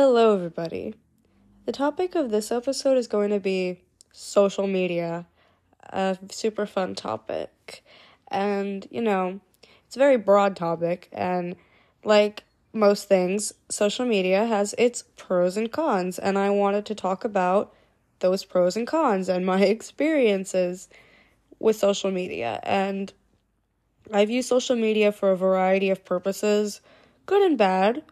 Hello, everybody. The topic of this episode is going to be social media, a super fun topic. And, you know, it's a very broad topic, and like most things, social media has its pros and cons, and I wanted to talk about those pros and cons and my experiences with social media. And I've used social media for a variety of purposes, good and bad.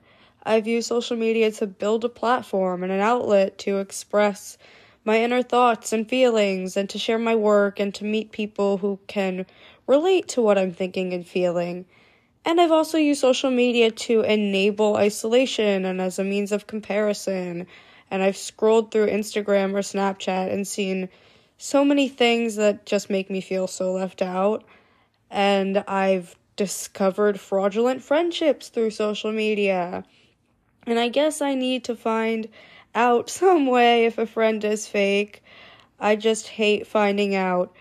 I've used social media to build a platform and an outlet to express my inner thoughts and feelings and to share my work and to meet people who can relate to what I'm thinking and feeling. And I've also used social media to enable isolation and as a means of comparison. And I've scrolled through Instagram or Snapchat and seen so many things that just make me feel so left out. And I've discovered fraudulent friendships through social media. And I guess I need to find out some way if a friend is fake. I just hate finding out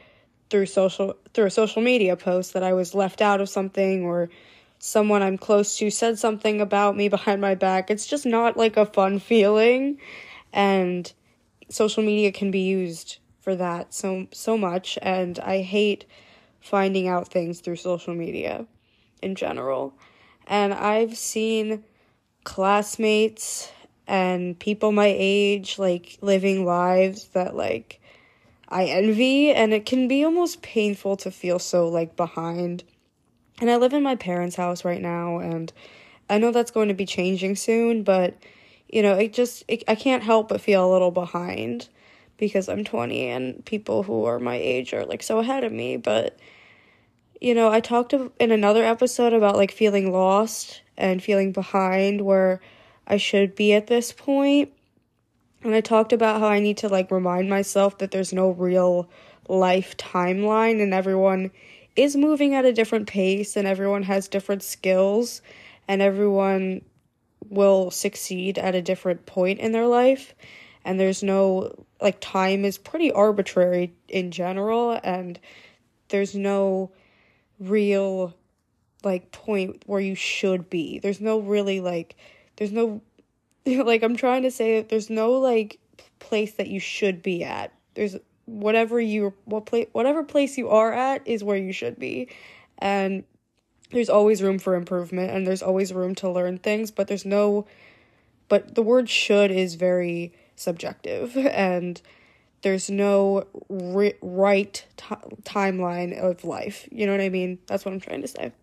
through social through a social media post that I was left out of something or someone I'm close to said something about me behind my back. It's just not like a fun feeling and social media can be used for that so so much and I hate finding out things through social media in general. And I've seen classmates and people my age like living lives that like I envy and it can be almost painful to feel so like behind. And I live in my parents' house right now and I know that's going to be changing soon, but you know, it just it, I can't help but feel a little behind because I'm 20 and people who are my age are like so ahead of me. But, you know, I talked in another episode about like feeling lost and feeling behind where I should be at this point. And I talked about how I need to like remind myself that there's no real life timeline and everyone is moving at a different pace and everyone has different skills and everyone will succeed at a different point in their life and there's no like time is pretty arbitrary in general and there's no real like point where you should be. There's no really like there's no like I'm trying to say that there's no like place that you should be at. There's whatever you what place whatever place you are at is where you should be. And there's always room for improvement and there's always room to learn things, but there's no but the word should is very subjective and there's no ri- right t- timeline of life. You know what I mean? That's what I'm trying to say.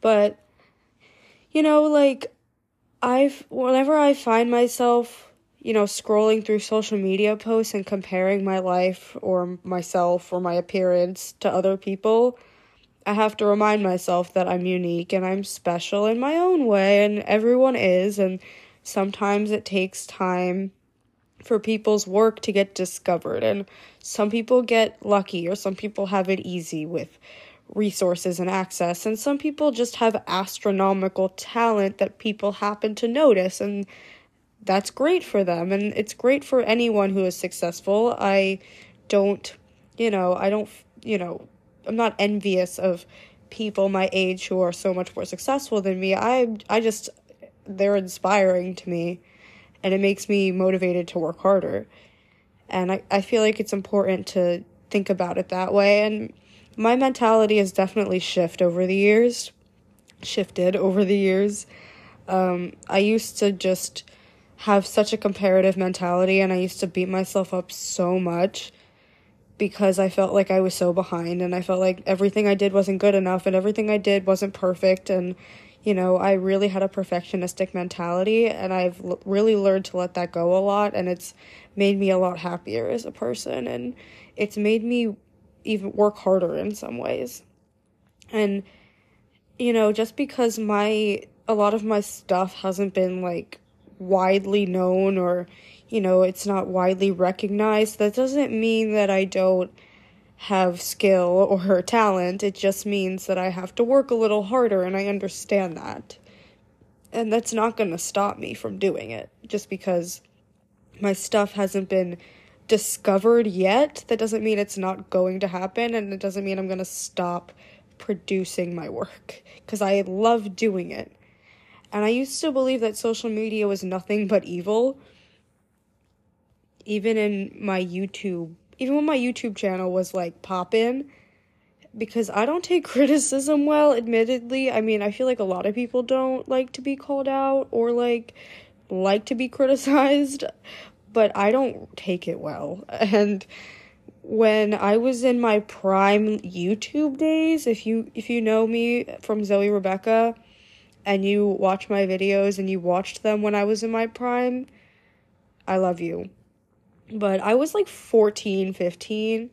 But you know, like I've whenever I find myself, you know, scrolling through social media posts and comparing my life or myself or my appearance to other people, I have to remind myself that I'm unique and I'm special in my own way and everyone is and sometimes it takes time for people's work to get discovered. And some people get lucky, or some people have it easy with resources and access, and some people just have astronomical talent that people happen to notice, and that's great for them. And it's great for anyone who is successful. I don't, you know, I don't, you know, I'm not envious of people my age who are so much more successful than me. I I just they're inspiring to me and it makes me motivated to work harder. And I, I feel like it's important to think about it that way. And my mentality has definitely shifted over the years. Shifted over the years. Um, I used to just have such a comparative mentality and I used to beat myself up so much because I felt like I was so behind and I felt like everything I did wasn't good enough and everything I did wasn't perfect and you know, I really had a perfectionistic mentality and I've l- really learned to let that go a lot and it's made me a lot happier as a person and it's made me even work harder in some ways. And you know, just because my a lot of my stuff hasn't been like widely known or you know, it's not widely recognized, that doesn't mean that I don't have skill or talent. It just means that I have to work a little harder, and I understand that. And that's not going to stop me from doing it just because my stuff hasn't been discovered yet. That doesn't mean it's not going to happen, and it doesn't mean I'm going to stop producing my work because I love doing it. And I used to believe that social media was nothing but evil. Even in my YouTube, even when my YouTube channel was like poppin', because I don't take criticism well, admittedly. I mean, I feel like a lot of people don't like to be called out or like like to be criticized, but I don't take it well. And when I was in my prime YouTube days, if you if you know me from Zoe Rebecca and you watch my videos and you watched them when I was in my prime, I love you. But I was like 14, 15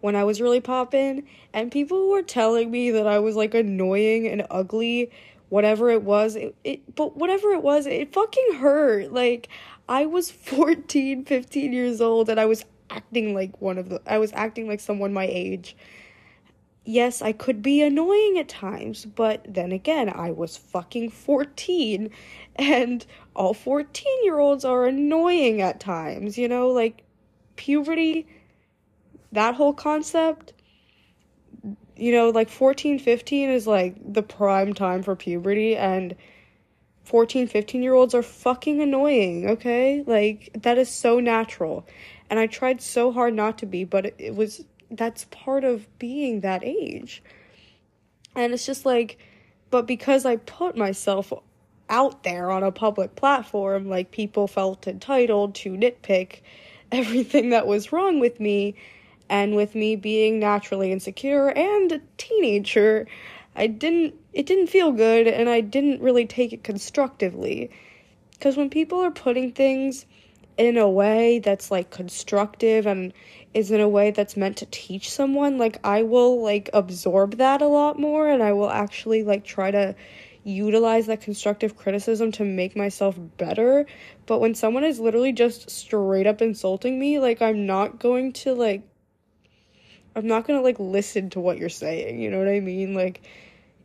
when I was really popping, and people were telling me that I was like annoying and ugly, whatever it was. It, it but whatever it was, it fucking hurt. Like I was 14, 15 years old and I was acting like one of the I was acting like someone my age. Yes, I could be annoying at times, but then again, I was fucking 14 and all 14-year-olds are annoying at times, you know, like puberty that whole concept you know like 14 15 is like the prime time for puberty and 14 15 year olds are fucking annoying okay? Like that is so natural and i tried so hard not to be but it, it was that's part of being that age and it's just like but because i put myself out there on a public platform like people felt entitled to nitpick everything that was wrong with me and with me being naturally insecure and a teenager, I didn't it didn't feel good and I didn't really take it constructively. Cuz when people are putting things in a way that's like constructive and is in a way that's meant to teach someone, like I will like absorb that a lot more and I will actually like try to utilize that constructive criticism to make myself better. But when someone is literally just straight up insulting me, like I'm not going to like I'm not gonna like listen to what you're saying, you know what I mean? Like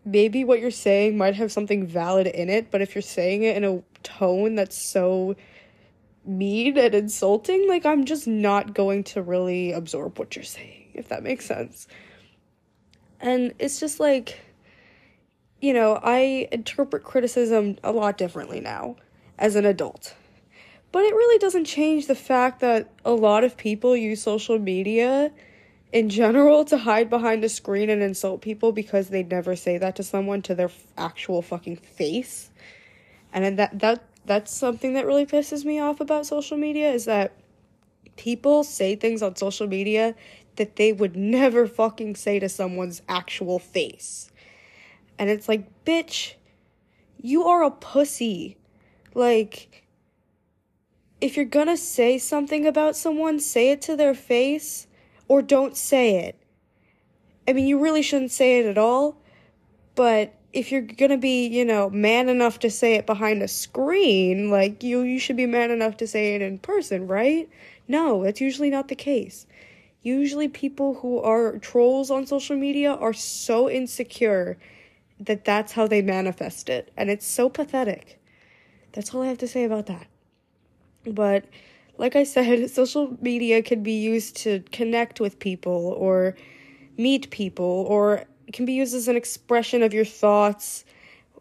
maybe what you're saying might have something valid in it, but if you're saying it in a tone that's so mean and insulting, like I'm just not going to really absorb what you're saying, if that makes sense. And it's just like you know, I interpret criticism a lot differently now as an adult. But it really doesn't change the fact that a lot of people use social media in general to hide behind a screen and insult people because they'd never say that to someone to their actual fucking face. And that that that's something that really pisses me off about social media is that people say things on social media that they would never fucking say to someone's actual face. And it's like, bitch, you are a pussy. Like if you're gonna say something about someone, say it to their face or don't say it. I mean, you really shouldn't say it at all, but if you're gonna be, you know, man enough to say it behind a screen, like you you should be man enough to say it in person, right? No, that's usually not the case. Usually people who are trolls on social media are so insecure that that's how they manifest it, and it's so pathetic. That's all I have to say about that. But like I said, social media can be used to connect with people or meet people or can be used as an expression of your thoughts.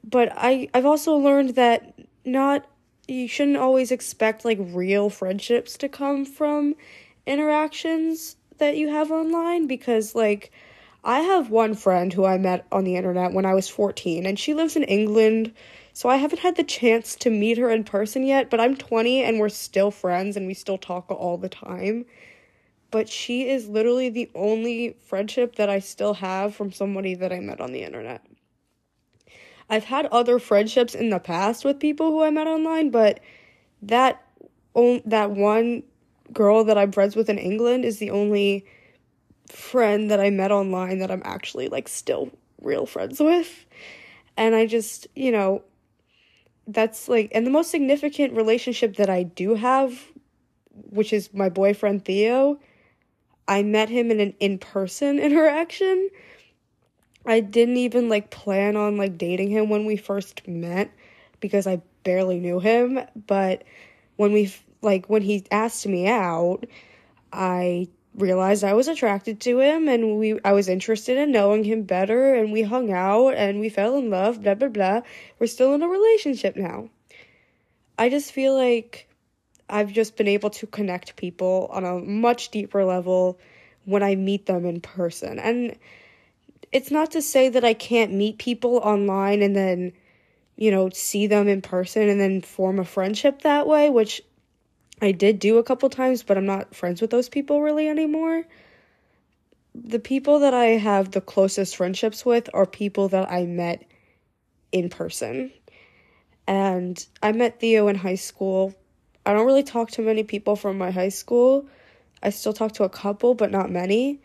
But I I've also learned that not you shouldn't always expect like real friendships to come from interactions that you have online because like I have one friend who I met on the internet when I was 14 and she lives in England so I haven't had the chance to meet her in person yet, but I'm 20 and we're still friends and we still talk all the time. But she is literally the only friendship that I still have from somebody that I met on the internet. I've had other friendships in the past with people who I met online, but that that one girl that I'm friends with in England is the only friend that I met online that I'm actually like still real friends with. And I just, you know, that's like and the most significant relationship that I do have which is my boyfriend Theo I met him in an in-person interaction I didn't even like plan on like dating him when we first met because I barely knew him but when we like when he asked me out I realized I was attracted to him and we I was interested in knowing him better and we hung out and we fell in love, blah blah blah. We're still in a relationship now. I just feel like I've just been able to connect people on a much deeper level when I meet them in person. And it's not to say that I can't meet people online and then, you know, see them in person and then form a friendship that way, which I did do a couple times, but I'm not friends with those people really anymore. The people that I have the closest friendships with are people that I met in person. And I met Theo in high school. I don't really talk to many people from my high school. I still talk to a couple, but not many.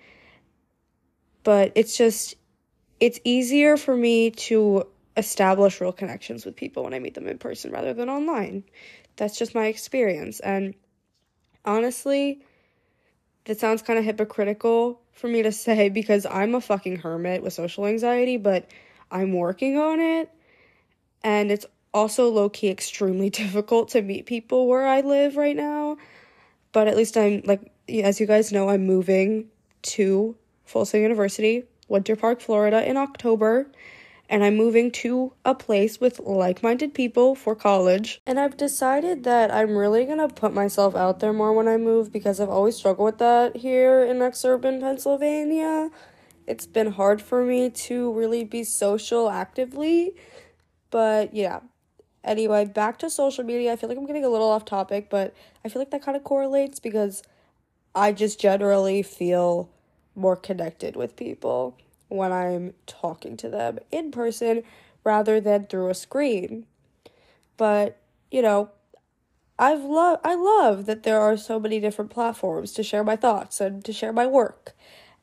But it's just, it's easier for me to establish real connections with people when I meet them in person rather than online. That's just my experience. And honestly, that sounds kind of hypocritical for me to say because I'm a fucking hermit with social anxiety, but I'm working on it. And it's also low key extremely difficult to meet people where I live right now. But at least I'm like, as you guys know, I'm moving to Sail University, Winter Park, Florida in October and I'm moving to a place with like minded people for college. And I've decided that I'm really gonna put myself out there more when I move because I've always struggled with that here in Exurban, Pennsylvania. It's been hard for me to really be social actively. But yeah. Anyway, back to social media. I feel like I'm getting a little off topic, but I feel like that kind of correlates because I just generally feel more connected with people when I'm talking to them in person rather than through a screen. But, you know, I've love I love that there are so many different platforms to share my thoughts and to share my work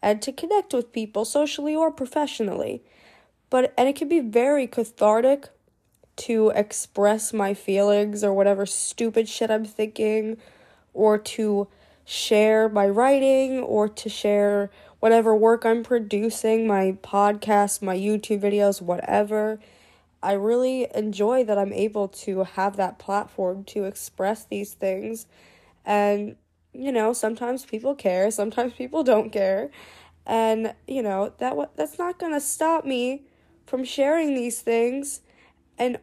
and to connect with people socially or professionally. But and it can be very cathartic to express my feelings or whatever stupid shit I'm thinking or to share my writing or to share whatever work I'm producing, my podcast, my YouTube videos, whatever. I really enjoy that I'm able to have that platform to express these things. And, you know, sometimes people care, sometimes people don't care. And, you know, that that's not going to stop me from sharing these things and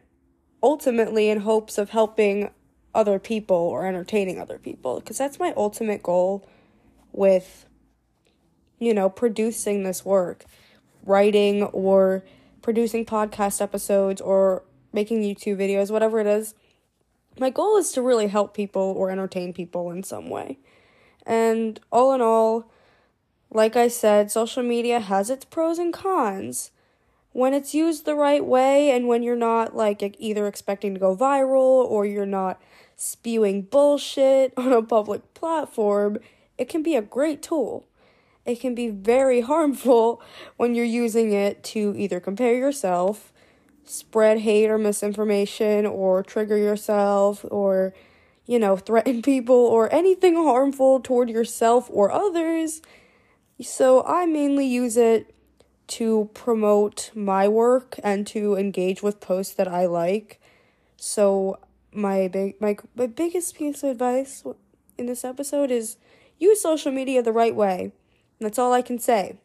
ultimately in hopes of helping other people or entertaining other people because that's my ultimate goal with you know, producing this work, writing or producing podcast episodes or making YouTube videos, whatever it is. My goal is to really help people or entertain people in some way. And all in all, like I said, social media has its pros and cons. When it's used the right way and when you're not like either expecting to go viral or you're not spewing bullshit on a public platform, it can be a great tool it can be very harmful when you're using it to either compare yourself, spread hate or misinformation, or trigger yourself, or, you know, threaten people, or anything harmful toward yourself or others. So I mainly use it to promote my work and to engage with posts that I like. So my big my my biggest piece of advice in this episode is use social media the right way. That's all I can say.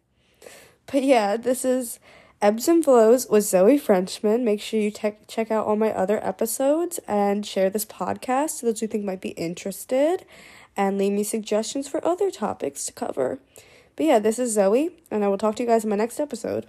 But yeah, this is Ebbs and Flows with Zoe Frenchman. Make sure you te- check out all my other episodes and share this podcast to those you think might be interested and leave me suggestions for other topics to cover. But yeah, this is Zoe, and I will talk to you guys in my next episode.